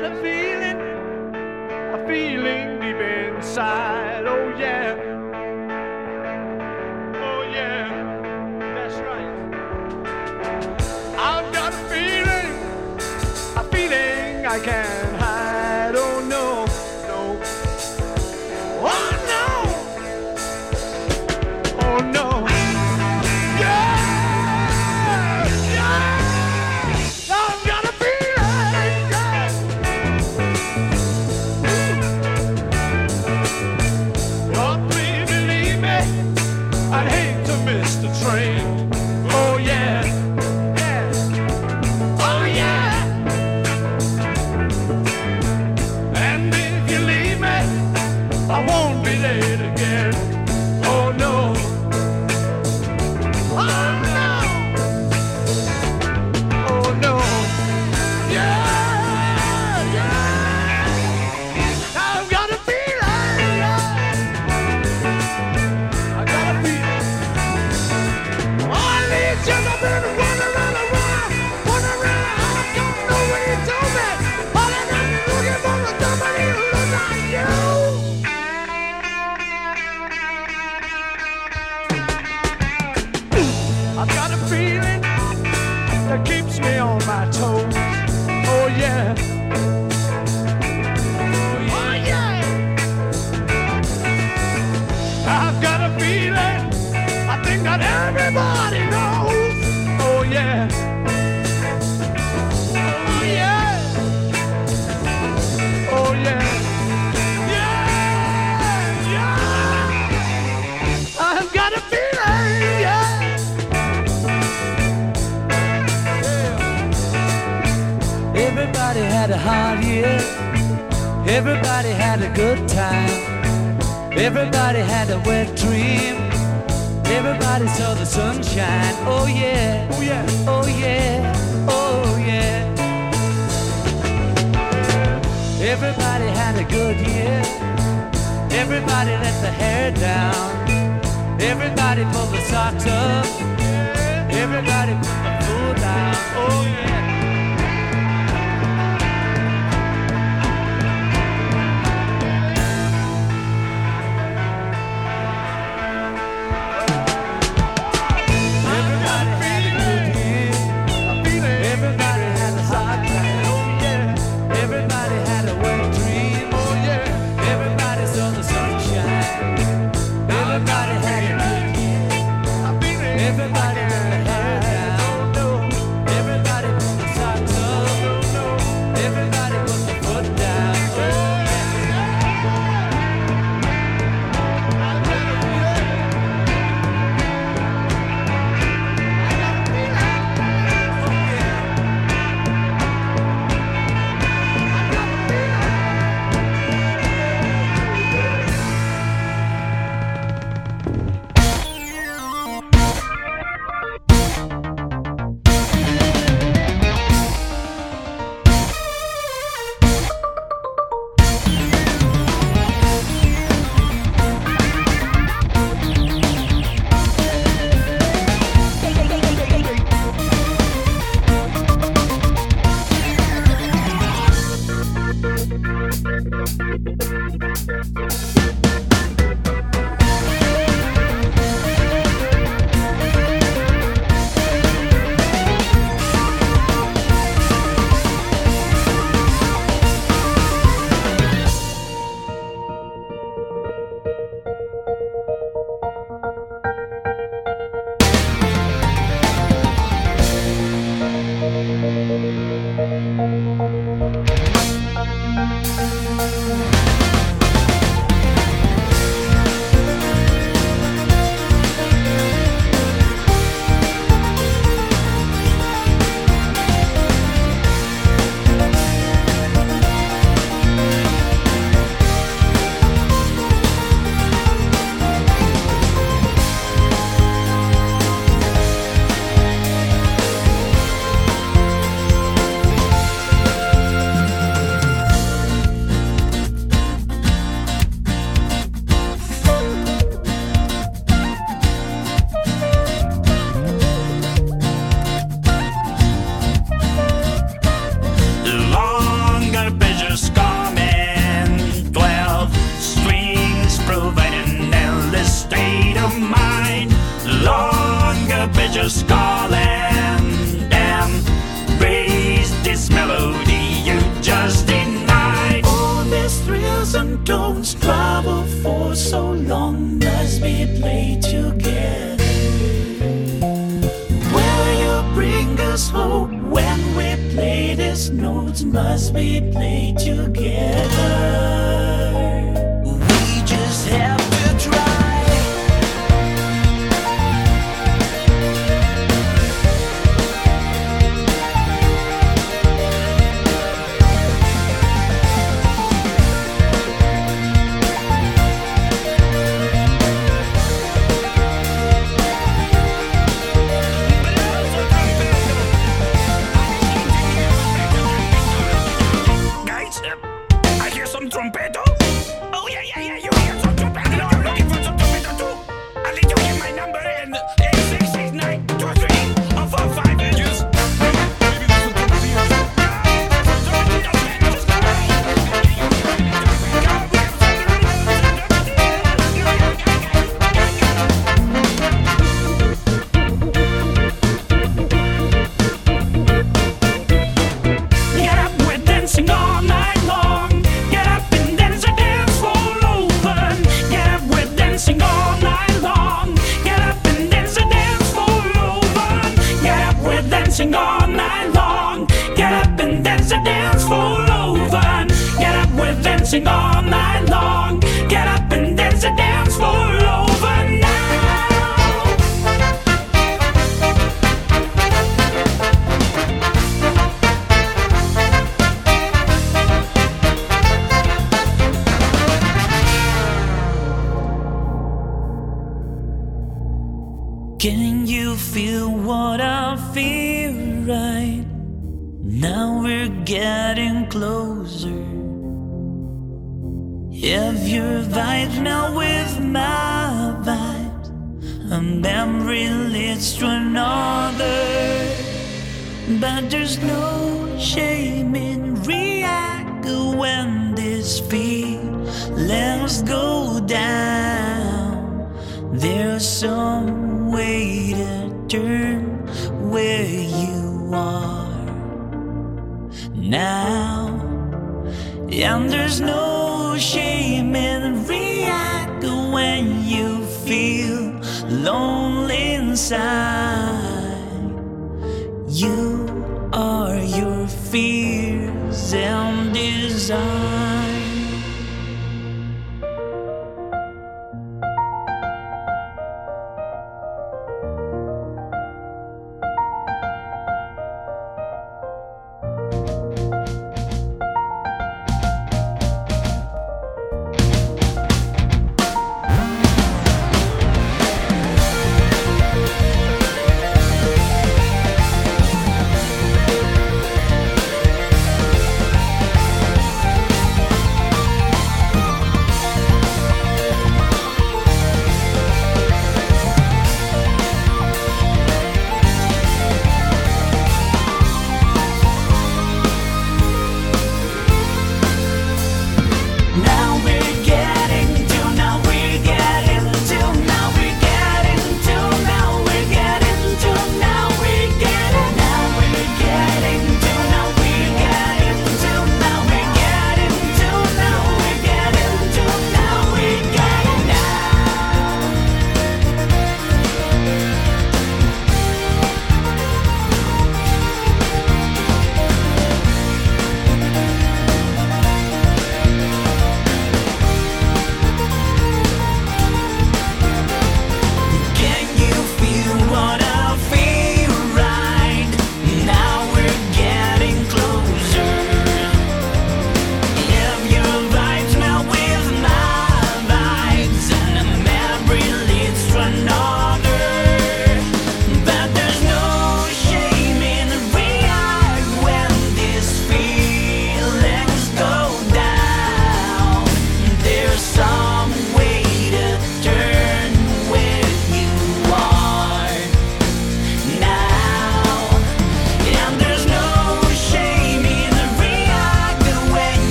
got a feeling, a feeling deep inside. good time. Everybody had a wet dream. Everybody saw the sunshine. Oh yeah, oh yeah, oh yeah, oh yeah. Everybody had a good year. Everybody let the hair down. Everybody pulled the socks up. Everybody put the food down. Oh yeah.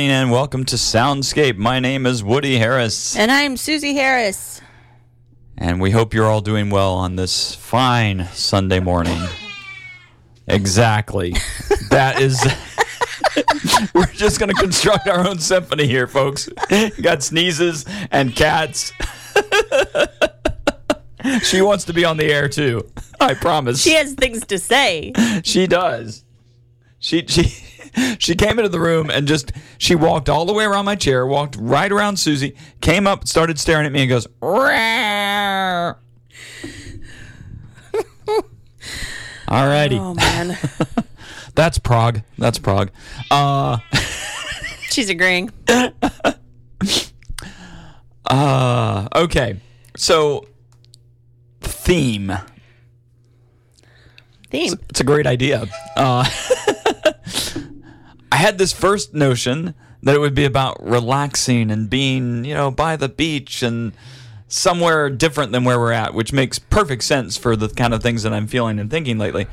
Morning and welcome to Soundscape. My name is Woody Harris, And I'm Susie Harris. and we hope you're all doing well on this fine Sunday morning. Exactly. That is. We're just going to construct our own symphony here, folks. Got sneezes and cats. she wants to be on the air too. I promise. She has things to say. She does. She she she came into the room and just she walked all the way around my chair, walked right around Susie, came up, started staring at me, and goes. "Rawr." Alrighty, Oh man, that's prog. That's prog. Uh, she's agreeing. uh, okay. So, theme. Theme. It's a great idea. Uh, I had this first notion that it would be about relaxing and being, you know, by the beach and somewhere different than where we're at, which makes perfect sense for the kind of things that I'm feeling and thinking lately.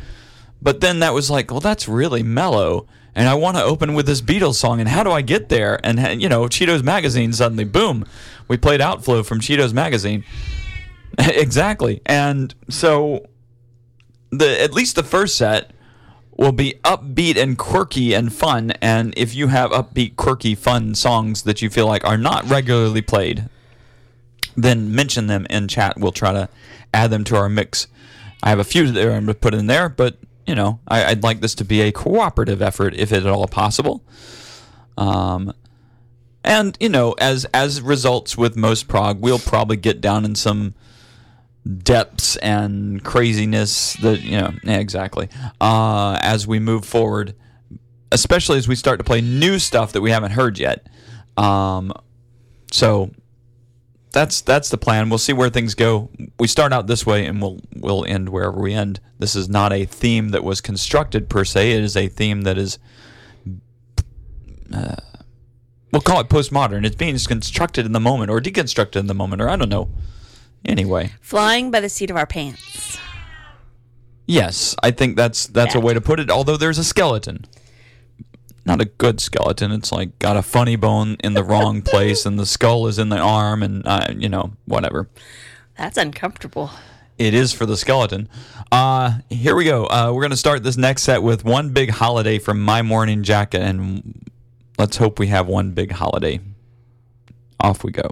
But then that was like, well, that's really mellow. And I want to open with this Beatles song. And how do I get there? And, you know, Cheeto's Magazine suddenly, boom, we played Outflow from Cheeto's Magazine. exactly. And so the at least the first set will be upbeat and quirky and fun. And if you have upbeat, quirky, fun songs that you feel like are not regularly played, then mention them in chat. We'll try to add them to our mix. I have a few that I'm going to put in there, but you know, I, I'd like this to be a cooperative effort if at all possible. Um, and you know, as as results with most prog, we'll probably get down in some depths and craziness that you know yeah, exactly. Uh, as we move forward especially as we start to play new stuff that we haven't heard yet. Um, so that's that's the plan. We'll see where things go. We start out this way and we'll we'll end wherever we end. This is not a theme that was constructed per se. It is a theme that is uh, we'll call it postmodern. It's being constructed in the moment or deconstructed in the moment or i don't know anyway Flying by the seat of our pants. Yes, I think that's that's a way to put it. Although there's a skeleton, not a good skeleton. It's like got a funny bone in the wrong place, and the skull is in the arm, and uh, you know whatever. That's uncomfortable. It is for the skeleton. Uh, here we go. Uh, we're gonna start this next set with one big holiday from My Morning Jacket, and let's hope we have one big holiday. Off we go.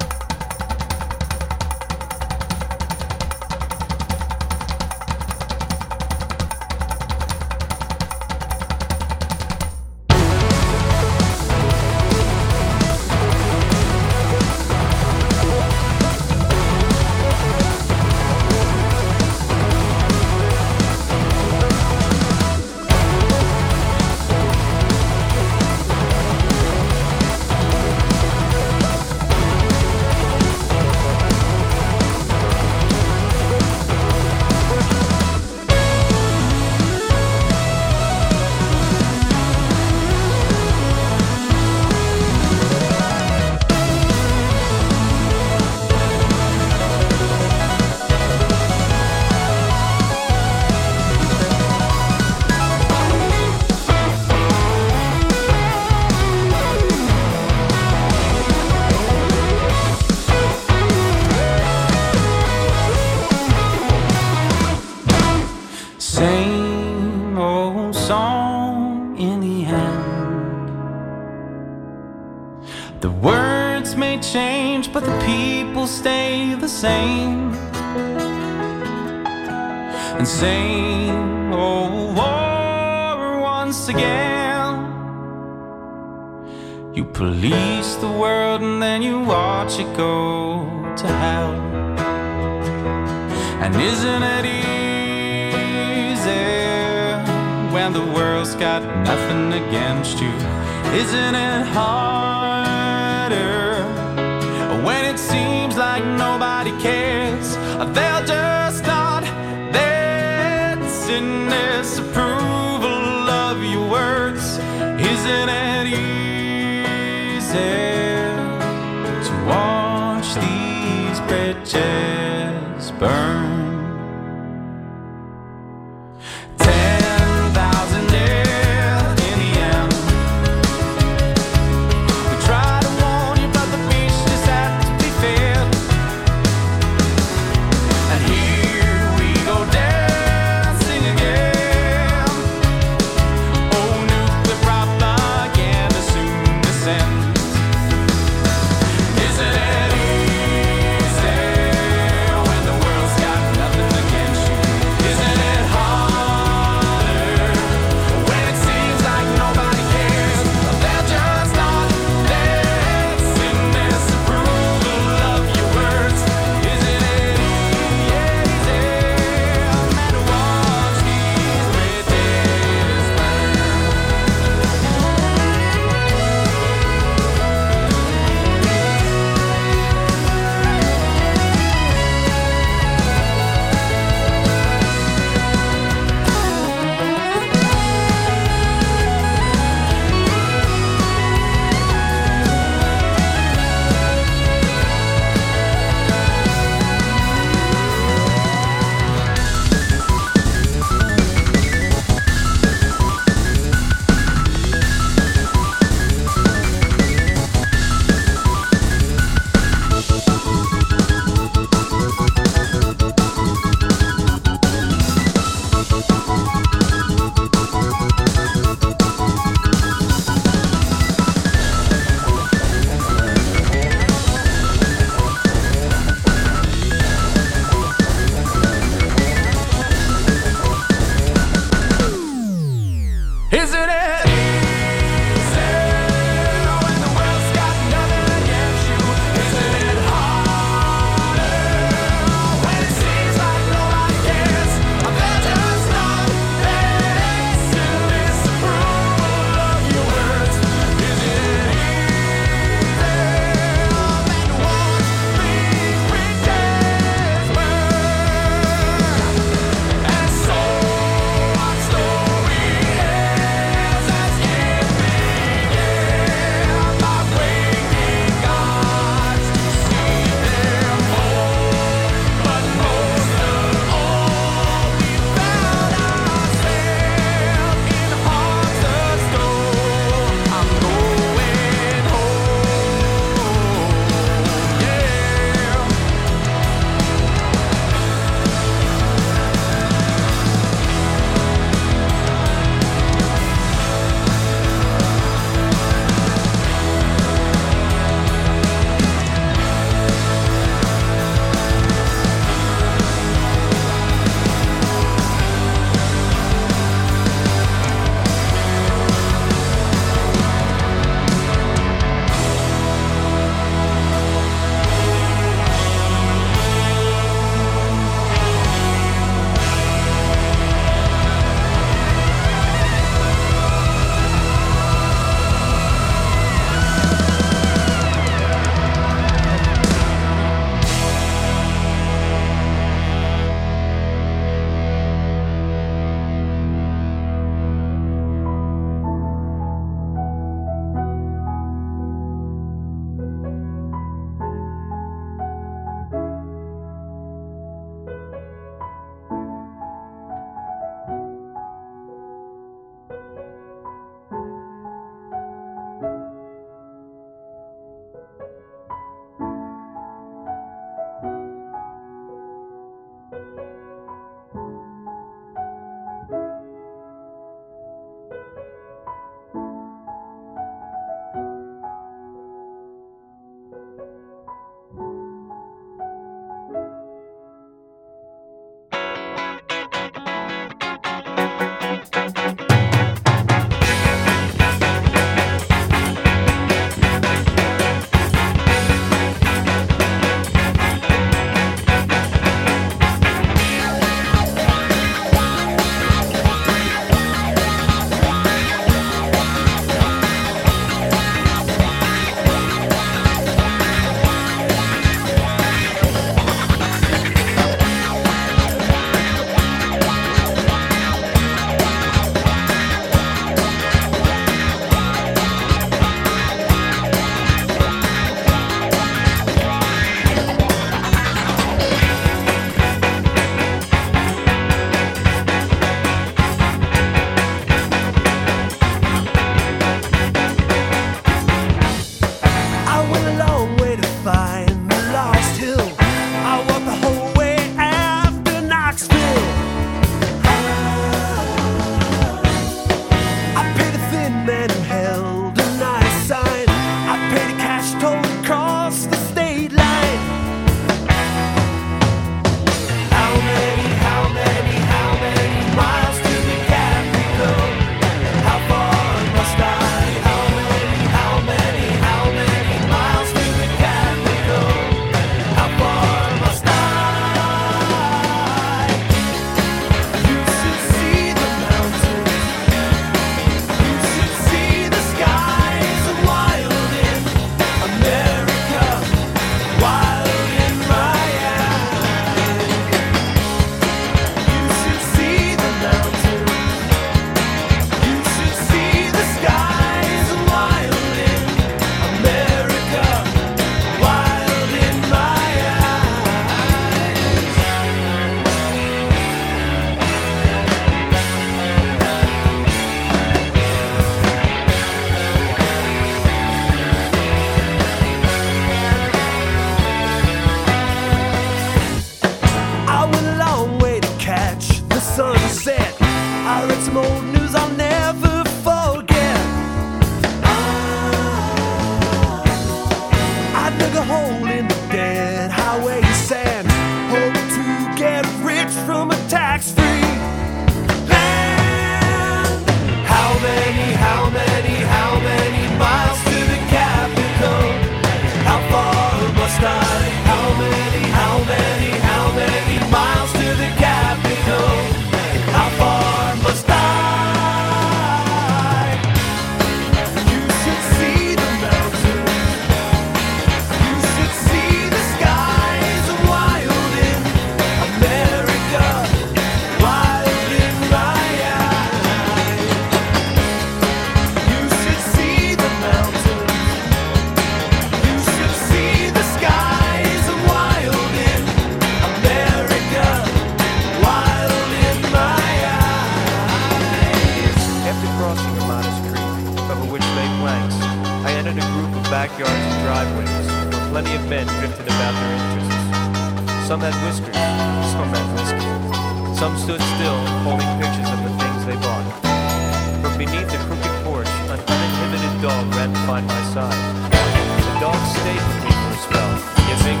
Dog ran to find my side. The dog stayed with me for a spell, yipping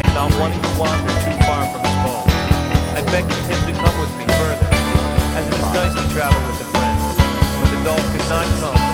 and not wanting to wander too far from his home. I beckoned him to come with me further, as it is nice to travel with a friend. But the dog could not come,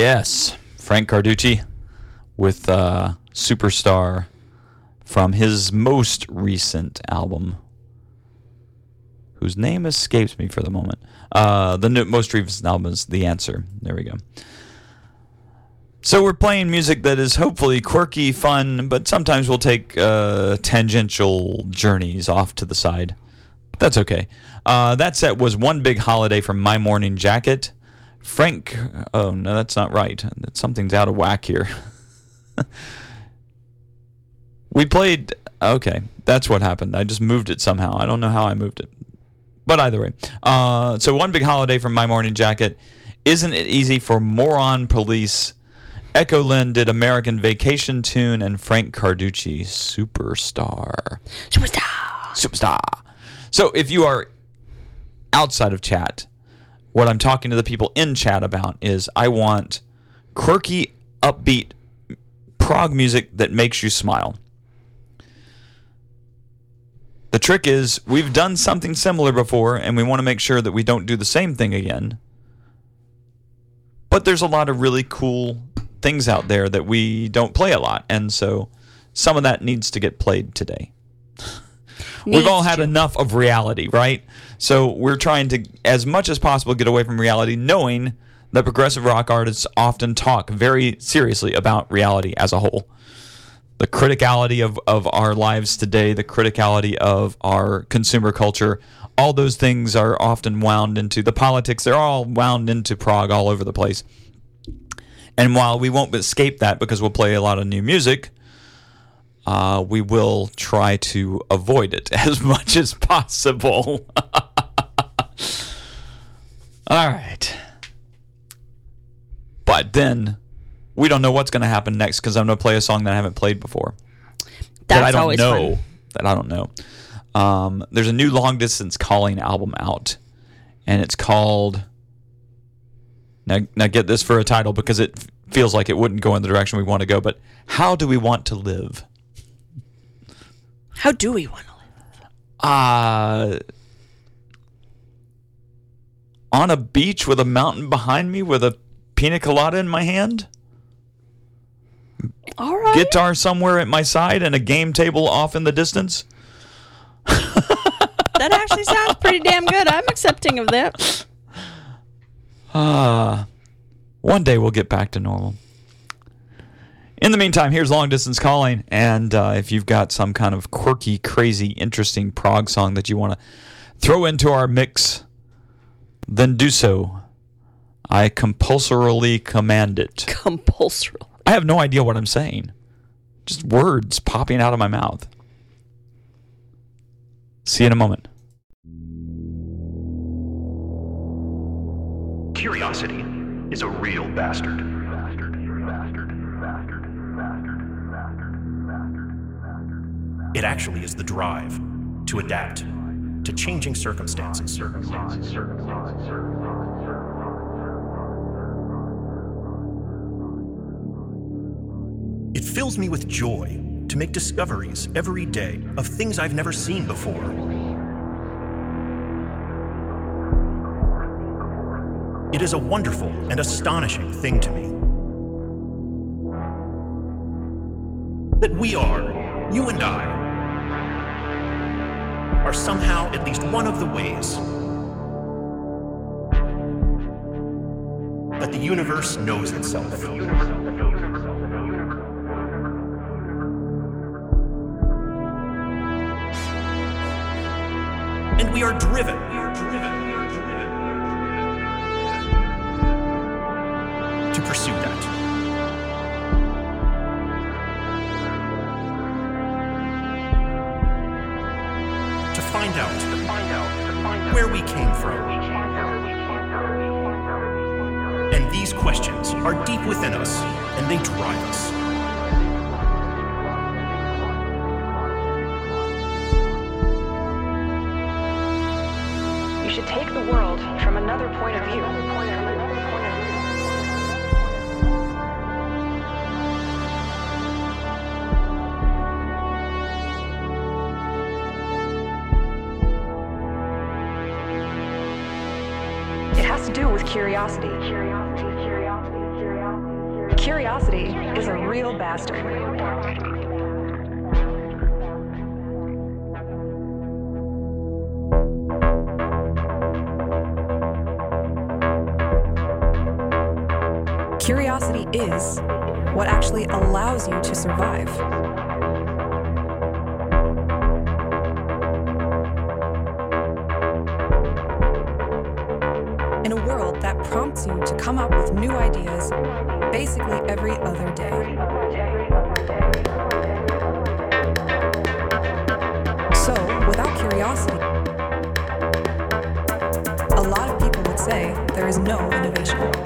Yes, Franck Carducci with uh, Superstar from his most recent album, whose name escapes me for the moment. Uh, the no- most recent album is The Answer. There we go. So we're playing music that is hopefully quirky, fun, but sometimes we'll take uh, tangential journeys off to the side. That's okay. Uh, that set was one big holiday from My Morning Jacket. Frank, oh no, that's not right. Something's out of whack here. we played. Okay, that's what happened. I just moved it somehow. I don't know how I moved it, but either way. Uh, so one big holiday from My Morning Jacket. Isn't it easy for moron police? Echolyn did American Vacation Tune and Franck Carducci Superstar. Superstar. Superstar. So if you are outside of chat, what I'm talking to the people in chat about is I want quirky, upbeat prog music that makes you smile. The trick is we've done something similar before and we want to make sure that we don't do the same thing again. But there's a lot of really cool things out there that we don't play a lot and so some of that needs to get played today. We've all had to. enough of reality, right? So we're trying to, as much as possible, get away from reality, knowing that progressive rock artists often talk very seriously about reality as a whole. The criticality of, of our lives today, the criticality of our consumer culture, all those things are often wound into the politics. They're all wound into prog all over the place. And while we won't escape that because we'll play a lot of new music, uh, we will try to avoid it as much as possible. All right. But then we don't know what's going to happen next because I'm going to play a song that I haven't played before. that I don't know. fun. That I don't know. Um, there's a new long distance calling album out, and it's called. Now, now get this for a title because it feels like it wouldn't go in the direction we want to go. But how do we want to live? How do we want to live? uh, on a beach with a mountain behind me with a pina colada in my hand, All right. guitar somewhere at my side, and a game table off in the distance. that actually sounds pretty damn good. I'm accepting of that. Ah, one day we'll get back to normal. In the meantime, here's Long Distance Calling, and uh, if you've got some kind of quirky, crazy, interesting prog song that you want to throw into our mix, then do so. I compulsorily command it. Compulsory. I have no idea what I'm saying. Just words popping out of my mouth. See you in a moment. Curiosity is a real bastard. It actually is the drive to adapt to changing circumstances. It fills me with joy to make discoveries every day of things I've never seen before. It is a wonderful and astonishing thing to me. That we are, you and I, are somehow at least one of the ways that the universe knows itself. And we are driven. Within us, what actually allows you to survive. In a world that prompts you to come up with new ideas basically every other day. So, without curiosity, a lot of people would say there is no innovation.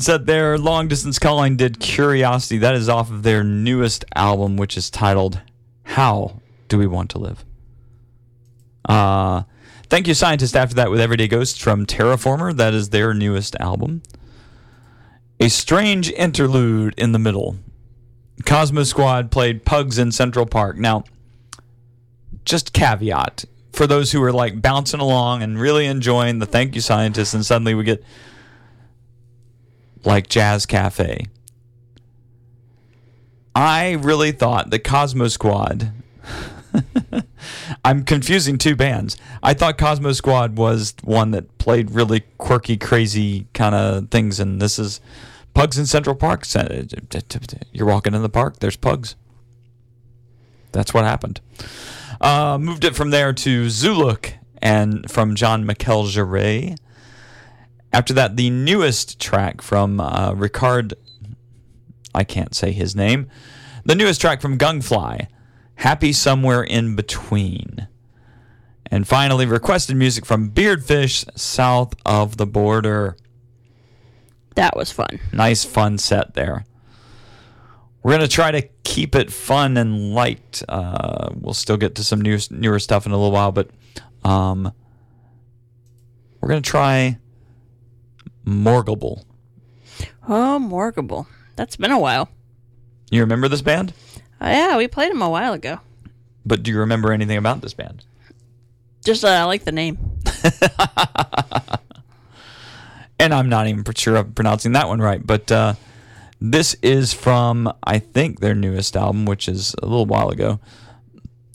Fun there. Long Distance Calling did Curiosity. That is off of their newest album, which is titled How Do We Want to Live? Uh, thank you, Scientist, after that with Everyday Ghosts from Terraformer. That is their newest album. A strange interlude in the middle. Cosmosquad played Pugs in Central Park. Now, just caveat for those who are like bouncing along and really enjoying the Thank You Scientist, and suddenly we get like Jazz Cafe. I really thought the Cosmosquad. I'm confusing two bands. I thought Cosmosquad was one that played really quirky, crazy kind of things, and this is Pugs in Central Park. You're walking in the park, there's pugs. That's what happened. Uh, moved it from there to Zoolook and from Jean Michel Jarre. After that, the newest track from uh, Rikard. I can't say his name. The newest track from Gungfly, Happy Somewhere in Between. And finally, requested music from Beardfish, South of the Border. That was fun. Nice, fun set there. We're going to try to keep it fun and light. Uh, we'll still get to some new, newer stuff in a little while, but um, we're going to try Morglbl. Oh, Morglbl. That's been a while. You remember this band? Oh, yeah, we played them a while ago. But do you remember anything about this band? Just uh, I like the name. and I'm not even sure I'm pronouncing that one right, but uh, this is from I think their newest album, which is a little while ago.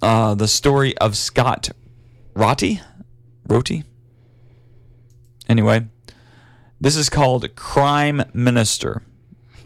Uh, the story of Scott Rotti, Roti. Anyway, this is called Crime Minister.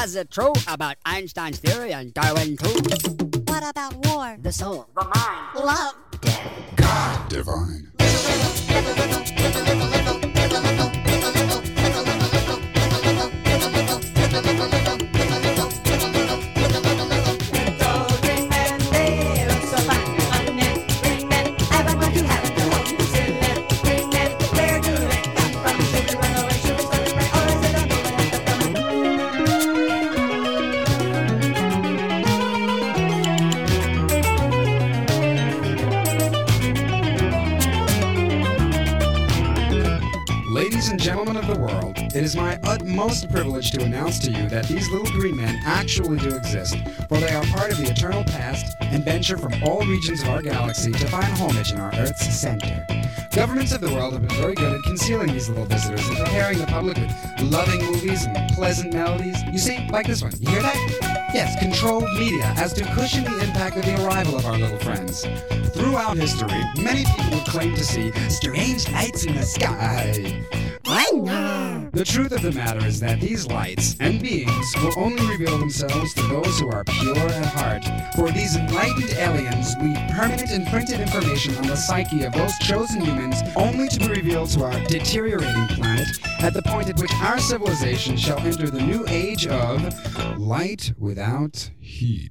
Was it true about Einstein's theory and Darwin too? Regions of our galaxy to find homage in our Earth's center. Governments of the world have been very good at concealing these little visitors and preparing the public with loving movies and pleasant melodies. You see, like this one. You hear that? Yes, controlled media as to cushion the impact of the arrival of our little friends. Throughout history, many people would claim to see strange lights in the sky. The truth of the matter is that these lights and beings will only reveal themselves to those who are pure at heart. For these enlightened aliens leave permanent imprinted information on the psyche of those chosen humans only to be revealed to our deteriorating planet at the point at which our civilization shall enter the new age of light without heat.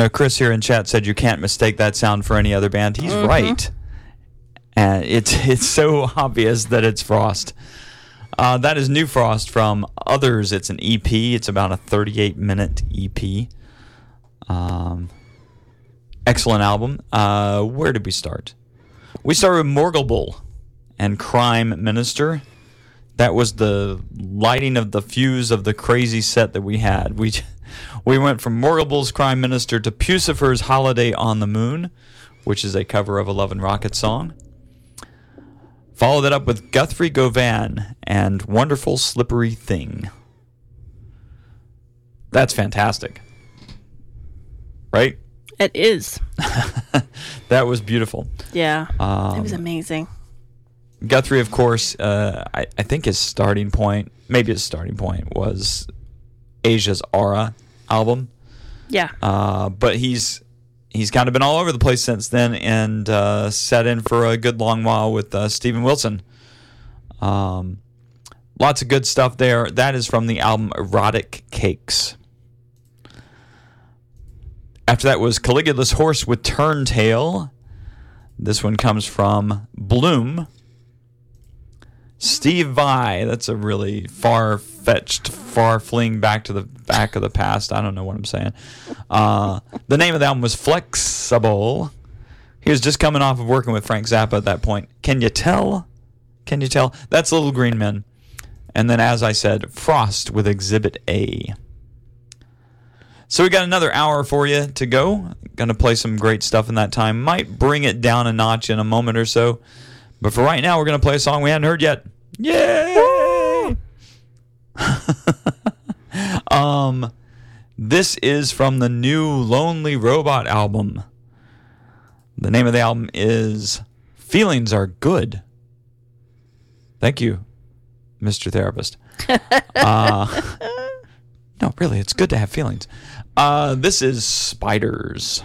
Know, Chris here in chat said you can't mistake that sound for any other band. He's Mhm. right. And it's it's so obvious that it's Frost. Uh, that is New Frost from Others. It's an EP. It's about a 38 minute EP. Um, excellent album. Uh, where did we start? We started with Morglbl and Crime Minister. That was the lighting of the fuse of the crazy set that we had. We we went from Morglbl's Crime Minister to Puscifer's Holiday on the Moon, which is a cover of a Love and Rocket song. Followed it up with Guthrie Govan and Wonderful Slippery Thing. That's fantastic. Right? It is. That was beautiful. Yeah. it was Um, amazing. Guthrie, of course, uh, I, I think his starting point, maybe his starting point, was Asia's Aura album. Yeah. Uh, but he's he's kind of been all over the place since then and uh, sat in for a good long while with uh, Steven Wilson. Um, lots of good stuff there. That is from the album Erotic Cakes. After that was Caligula's Horse with Turntail. This one comes from Bloom. Steve Vai. That's a really far fetched, far fleeing back to the back of the past. I don't know what I'm saying. Uh, the name of the album was Flexible. He was just coming off of working with Frank Zappa at that point. Can you tell? Can you tell? That's Little Green Men. And then, as I said, Frost with Exhibit A. So we got another hour for you to go. Gonna play some great stuff in that time. Might bring it down a notch in a moment or so. But for right now, we're gonna play a song we hadn't heard yet. Yay! um, this is from the new Lonely Robot album. The name of the album is Feelings Are Good. Thank you, Mr. Therapist. uh, no, really, it's good to have feelings. Uh, this is Spiders.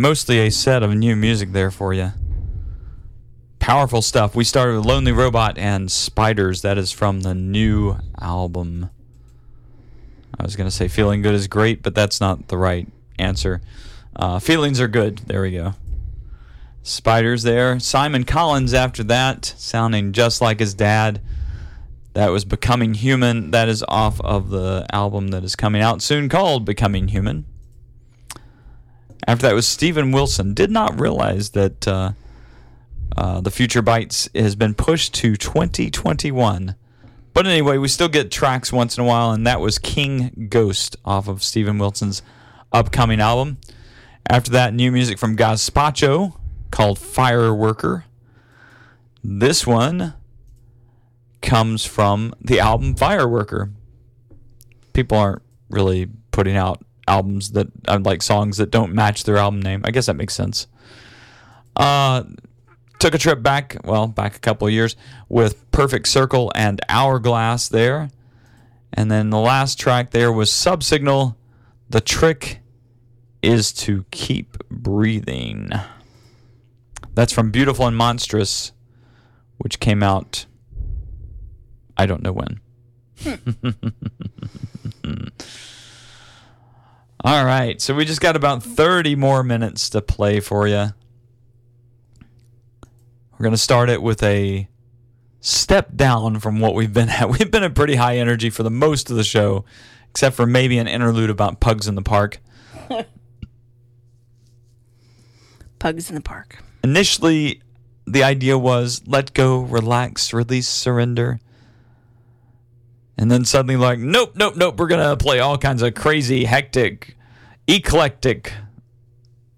Mostly a set of new music there for you. Powerful stuff. We started with Lonely Robot and Spiders. That is from the new album. I was going to say Feeling Good is great, but that's not the right answer. Uh, feelings are good. There we go. Spiders there. Simon Collins after that, sounding just like his dad. That was Becoming Human. That is off of the album that is coming out soon called Becoming Human. After that was Steven Wilson. Did not realize that uh, uh, the Future Bites has been pushed to 2021. But anyway, we still get tracks once in a while, and that was King Ghost off of Steven Wilson's upcoming album. After that, new music from Gazpacho called Fireworker. This one comes from the album Fireworker. People aren't really putting out albums that like songs that don't match their album name. I guess that makes sense. Uh, took a trip back, well, back a couple of years with Perfect Circle and Hourglass there. And then the last track there was Subsignal. The trick is to keep breathing. That's from Beautiful and Monstrous, which came out, I don't know when. All right, so we just got about 30 more minutes to play for you. We're going to start it with a step down from what we've been at. We've been at pretty high energy for the most of the show, except for maybe an interlude about pugs in the park. Pugs in the park. Initially, the idea was let go, relax, release, surrender. And then suddenly, like, nope, nope, nope, we're to play all kinds of crazy, hectic, eclectic,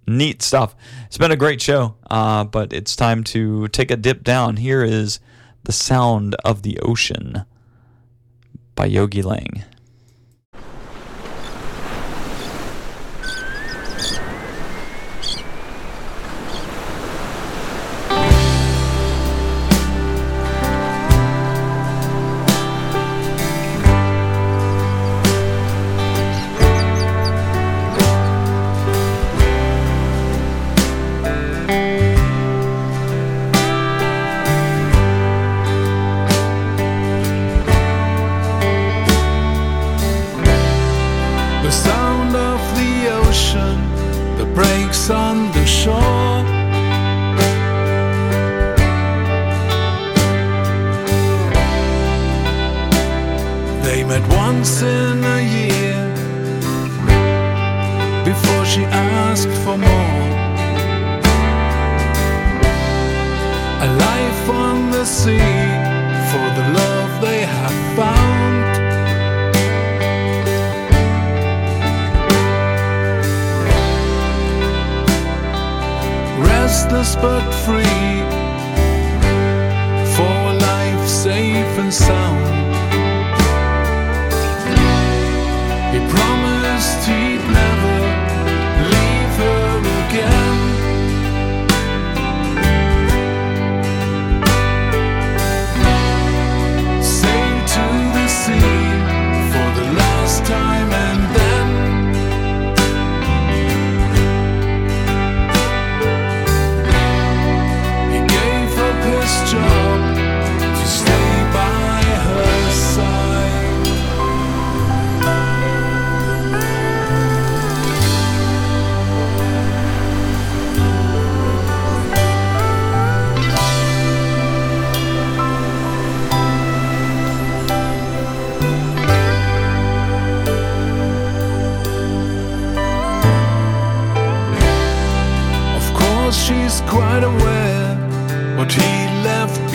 neat stuff. It's been a great show, uh, but it's time to take a dip down. Here is The Sound of the Ocean by Yogi Lang. Met once in a year before she asked for more. A life on the sea for the love they have found. restless but free for a life safe and sound. He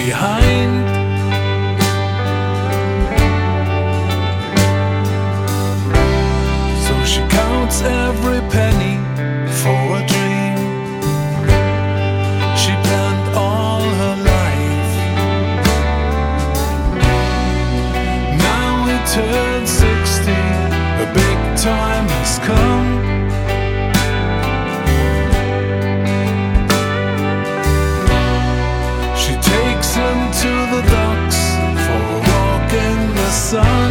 behind. Sun.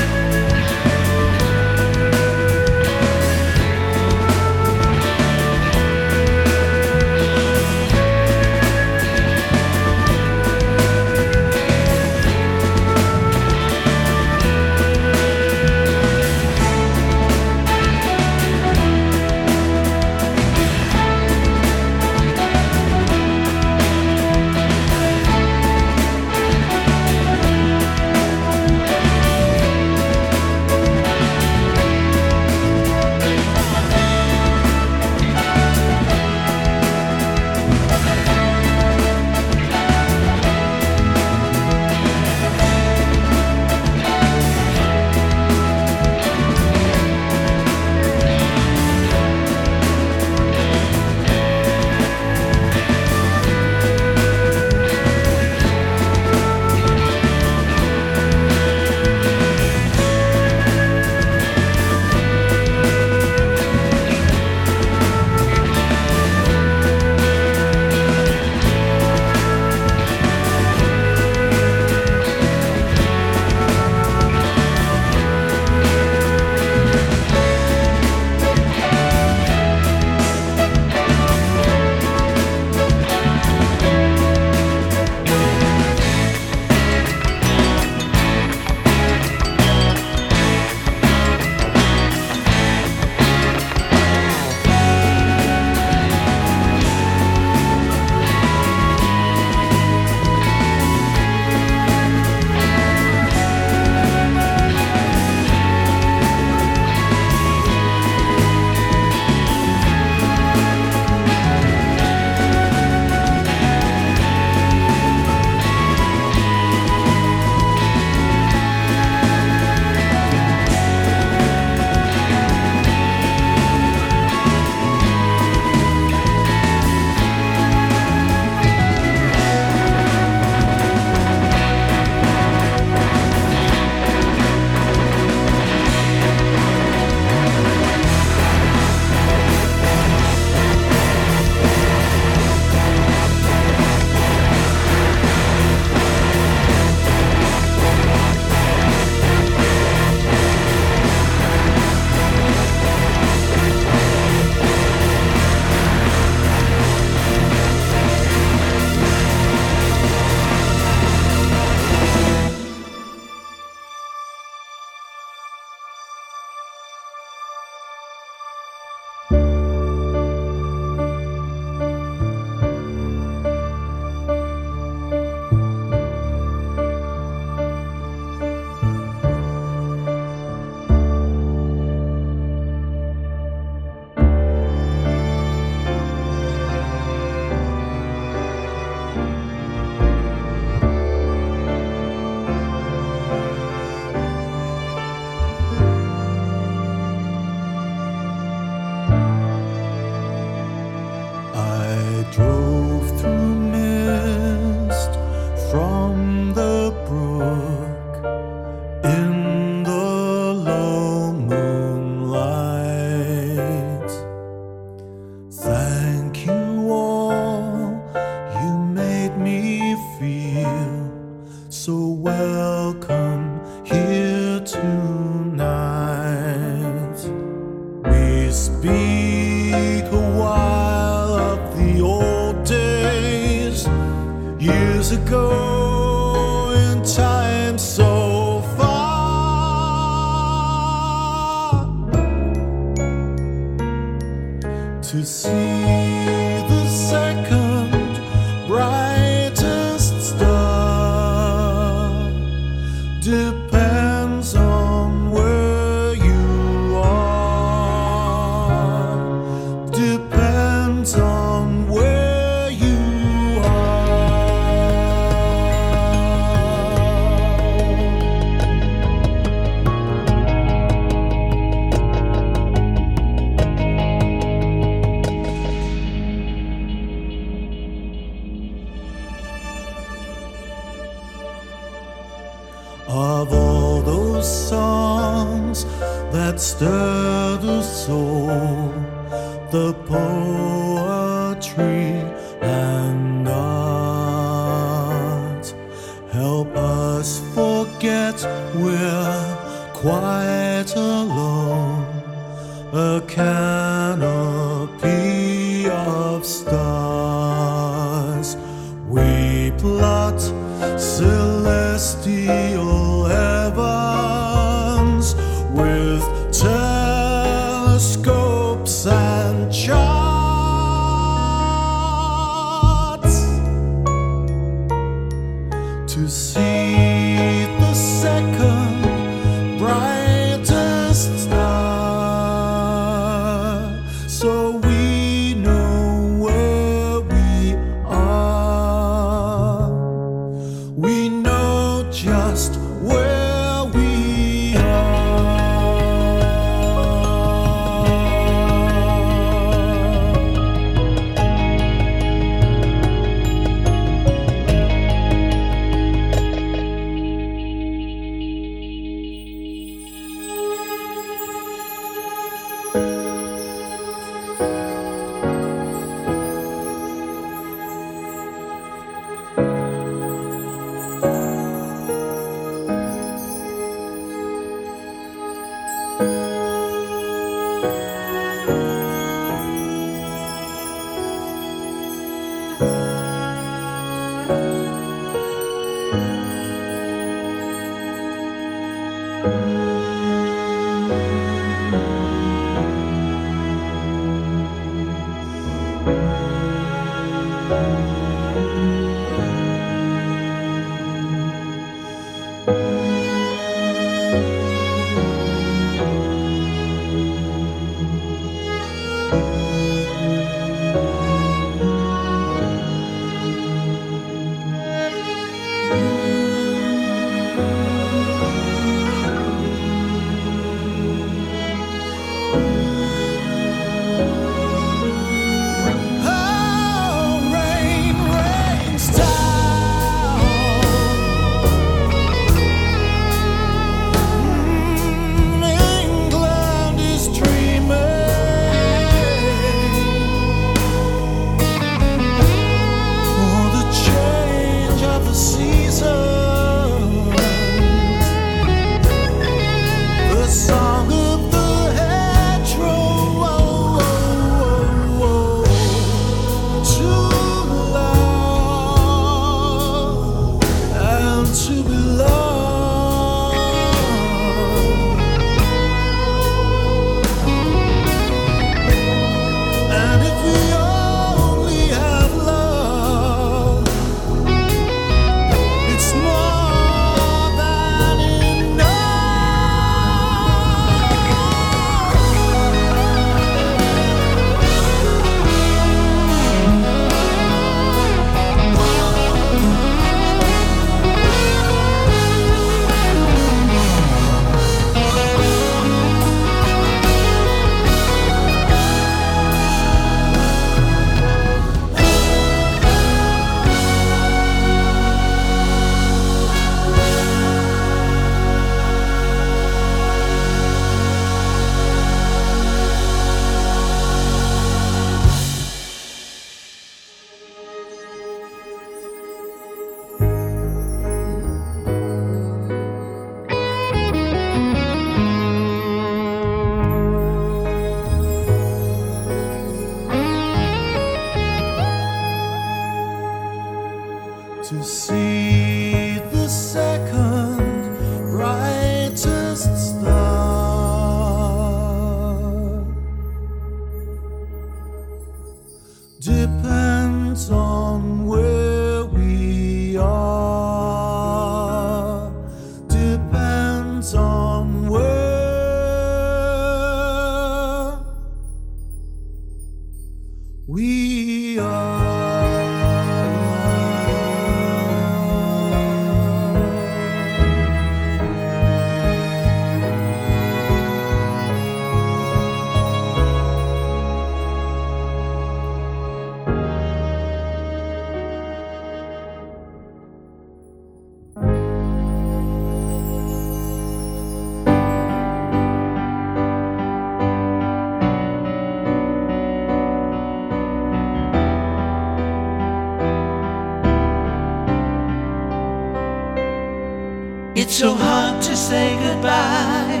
Say goodbye,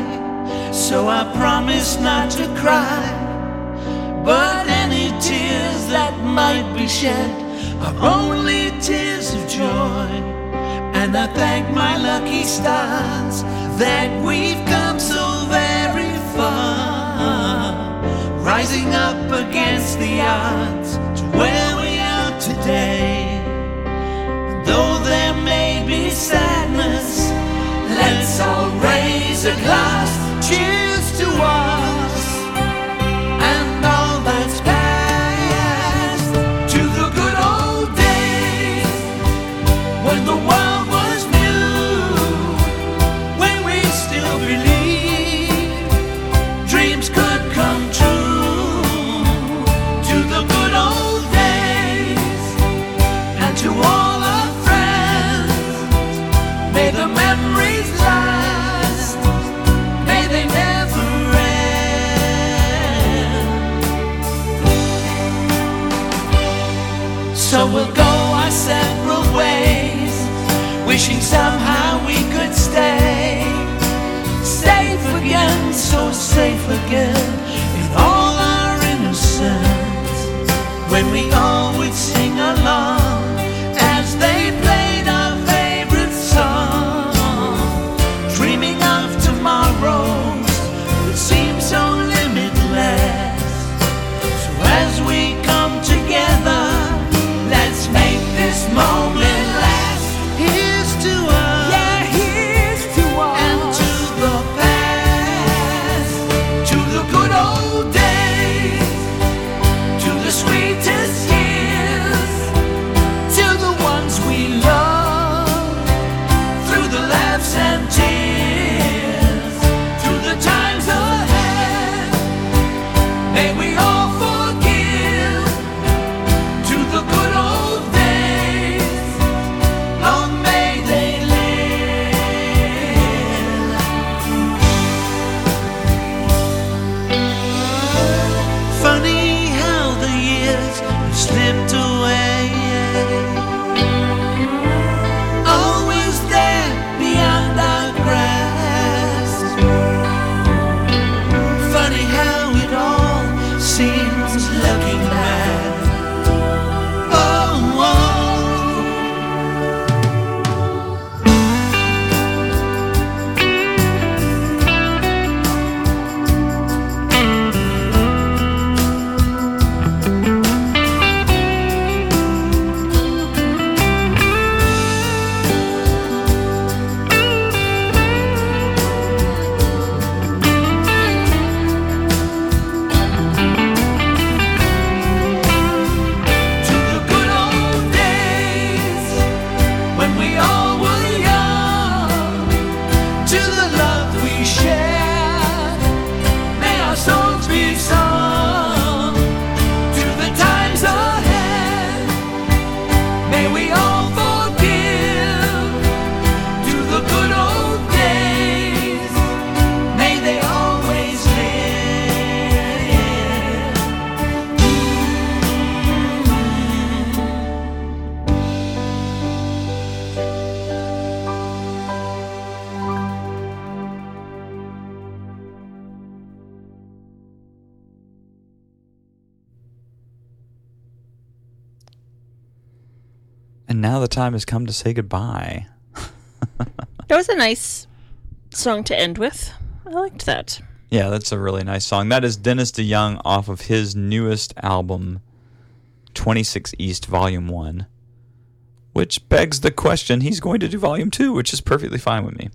so I promise not to cry. But any tears that might be shed are only tears of joy. And I thank my lucky stars that we've come so very far. Rising up against the odds to where we are today. Time has come to say goodbye. That was a nice song to end with. I liked that. Yeah, that's a really nice song. That is Dennis DeYoung off of his newest album, 26 East Volume 1, which begs the question he's going to do Volume 2, which is perfectly fine with me.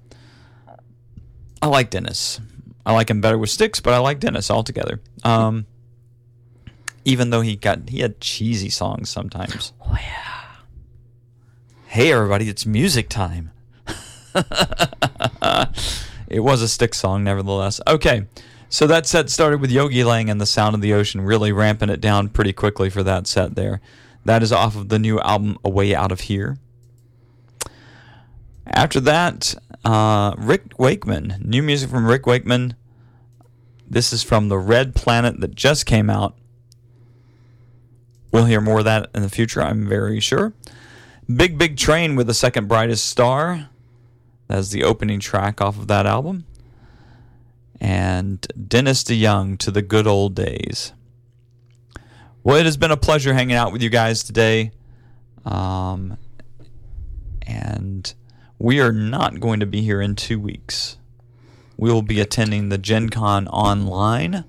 I like Dennis. I like him better with Styx, but I like Dennis altogether. Um, even though he got he had cheesy songs sometimes. Oh yeah. Hey everybody, it's music time. it was a stick song, nevertheless. Okay, so that set started with Yogi Lang and the Sound of the Ocean, really ramping it down pretty quickly for that set there. That is off of the new album A Way Out of Here. After that, uh, Rick Wakeman, new music from Rick Wakeman. This is from the Red Planet that just came out. We'll hear more of that in the future, I'm very sure. Big Big Train with the second brightest star. That's the opening track off of that album. And Dennis DeYoung to the good old days. Well, it has been a pleasure hanging out with you guys today. Um, and we are not going to be here in two weeks. We will be attending the Gen Con online.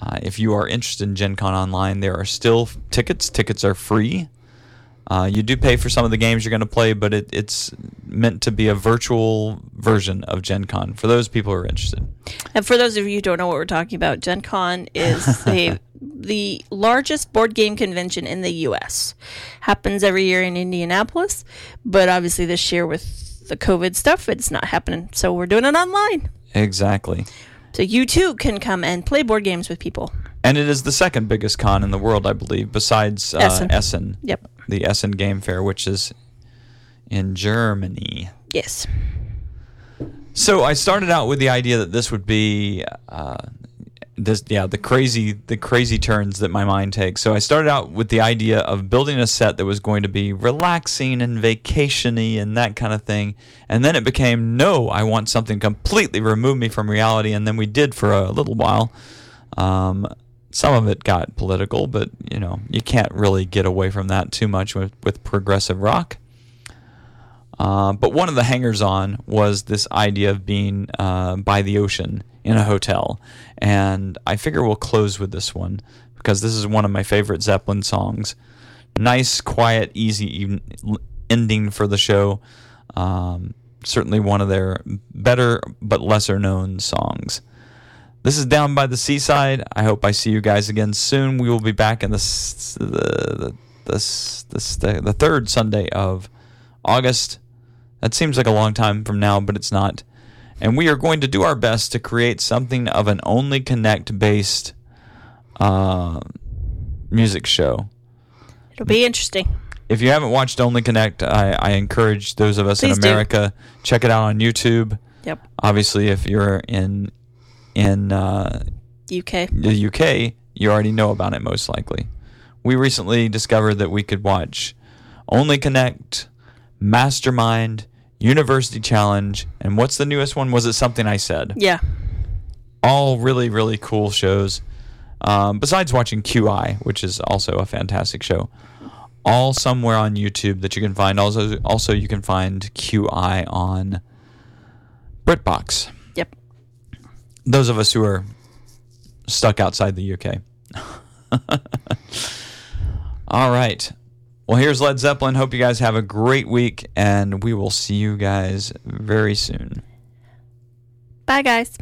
Uh, if you are interested in Gen Con online, there are still tickets. Tickets are free. Uh, you do pay for some of the games you're going to play, but it, it's meant to be a virtual version of Gen Con for those people who are interested. And for those of you who don't know what we're talking about, Gen Con is the, the largest board game convention in the U.S. Happens every year in Indianapolis, but obviously this year with the COVID stuff, it's not happening. So we're doing it online. Exactly. So you too can come and play board games with people. And it is the second biggest con in the world, I believe, besides uh, Essen. Essen. Yep. The Essen Game Fair, which is in Germany. Yes. So I started out with the idea that this would be uh, this, yeah, the crazy, the crazy turns that my mind takes. So I started out with the idea of building a set that was going to be relaxing and vacationy and that kind of thing, and then it became no, I want something completely remove me from reality, and then we did for a little while. Um, some of it got political, but you know you can't really get away from that too much with, with progressive rock. Uh, but one of the hangers on was this idea of being uh, by the ocean in a hotel. And I figure we'll close with this one because this is one of my favorite Zeppelin songs. Nice, quiet, easy ending for the show. Um, certainly one of their better but lesser known songs. This is Down by the Seaside. I hope I see you guys again soon. We will be back in the the the the, the, the, the third Sunday of August. That seems like a long time from now, but it's not. And we are going to do our best to create something of an Only Connect based uh, music show. It'll be interesting. If you haven't watched Only Connect, I, I encourage those of us Please in do. America check it out on YouTube. Yep. Obviously, if you're in in uh, UK. the UK, you already know about it most likely. We recently discovered that we could watch Only Connect, Mastermind, University Challenge, and what's the newest one? Was it something I said? Yeah. All really, really cool shows. Um, besides watching QI, which is also a fantastic show, all somewhere on YouTube that you can find. Also, also you can find QI on BritBox. Yep. Those of us who are stuck outside the UK. all right. Well, here's Led Zeppelin. Hope you guys have a great week, and we will see you guys very soon. Bye, guys.